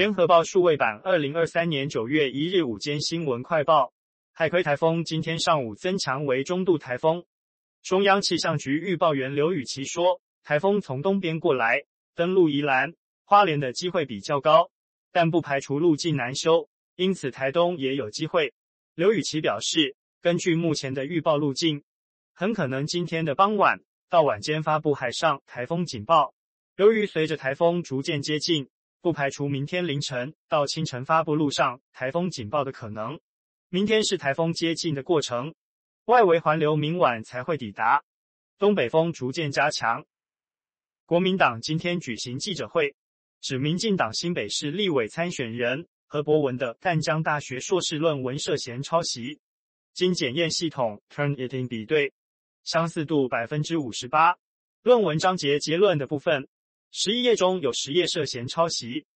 联合报数位版二零二三年九月一日午间新闻快报：海葵台风今天上午增强为中度台风。中央气象局预报员刘雨琦说，台风从东边过来，登陆宜兰、花莲的机会比较高，但不排除路径难修，因此台东也有机会。刘雨琦表示，根据目前的预报路径，很可能今天的傍晚到晚间发布海上台风警报。由于随着台风逐渐接近，不排除明天凌晨到清晨发布陆上台风警报的可能。明天是台风接近的过程，外围环流明晚才会抵达，东北风逐渐加强。国民党今天举行记者会，指民进党新北市立委参选人何博文的淡江大学硕士论文涉嫌抄袭，经检验系统 Turnitin 比对，相似度百分之五十八。论文章节结论的部分。十一页中有十页涉嫌抄袭，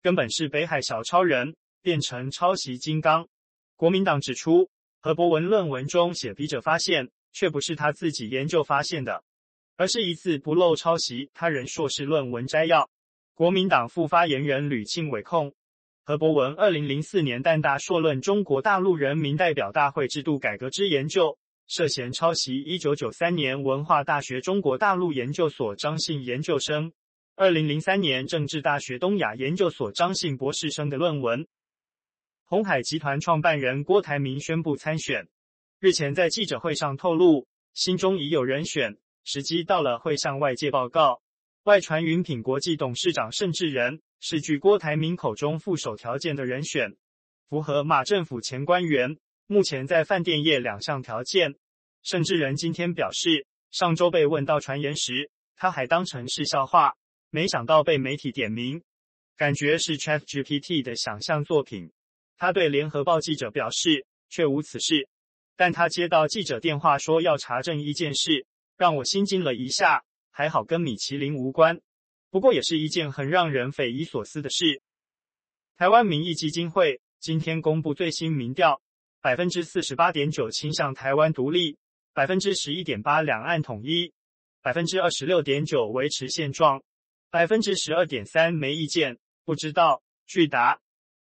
根本是北海小超人变成抄袭金刚。国民党指出，何博文论文中写笔者发现，却不是他自己研究发现的，而是一字不漏抄袭他人硕士论文摘要。国民党副发言人吕庆伟控何博文二零零四年淡大硕论中国大陆人民代表大会制度改革之研究，涉嫌抄袭一九九三年文化大学中国大陆研究所张姓研究生。二零零三年，政治大学东亚研究所张姓博士生的论文。鸿海集团创办人郭台铭宣布参选，日前在记者会上透露，心中已有人选，时机到了会向外界报告。外传云品国际董事长盛智仁是据郭台铭口中副手条件的人选，符合马政府前官员目前在饭店业两项条件。盛智仁今天表示，上周被问到传言时，他还当成是笑话。没想到被媒体点名，感觉是 ChatGPT 的想象作品。他对联合报记者表示，确无此事。但他接到记者电话说要查证一件事，让我心惊了一下。还好跟米其林无关，不过也是一件很让人匪夷所思的事。台湾民意基金会今天公布最新民调，百分之四十八点九倾向台湾独立，百分之十一点八两岸统一，百分之二十六点九维持现状。百分之十二点三没意见，不知道。据答，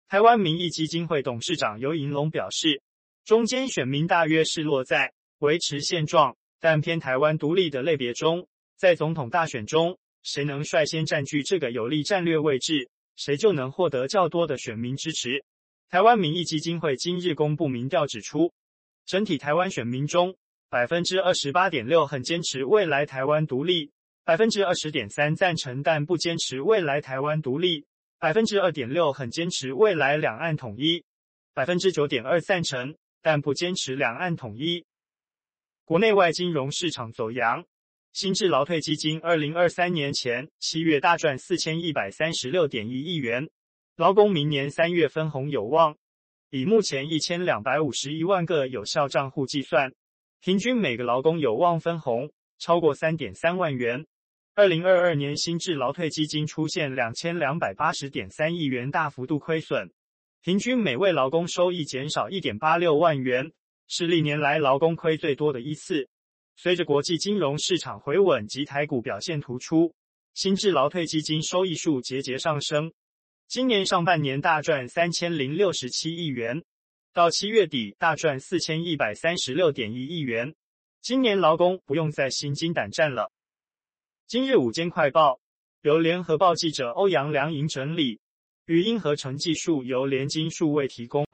台湾民意基金会董事长尤银龙表示，中间选民大约是落在维持现状，但偏台湾独立的类别中。在总统大选中，谁能率先占据这个有利战略位置，谁就能获得较多的选民支持。台湾民意基金会今日公布民调指出，整体台湾选民中，百分之二十八点六很坚持未来台湾独立。百分之二十点三赞成，但不坚持未来台湾独立；百分之二点六很坚持未来两岸统一；百分之九点二赞成，但不坚持两岸统一。国内外金融市场走阳，新制劳退基金二零二三年前七月大赚四千一百三十六点一亿元，劳工明年三月分红有望。以目前一千两百五十一万个有效账户计算，平均每个劳工有望分红超过三点三万元。二零二二年新制劳退基金出现两千两百八十点三亿元大幅度亏损，平均每位劳工收益减少一点八六万元，是历年来劳工亏最多的一次。随着国际金融市场回稳及台股表现突出，新制劳退基金收益数节节上升，今年上半年大赚三千零六十七亿元，到七月底大赚四千一百三十六点一亿元。今年劳工不用再心惊胆战了。今日午间快报由联合报记者欧阳良莹整理，语音合成技术由联金数位提供。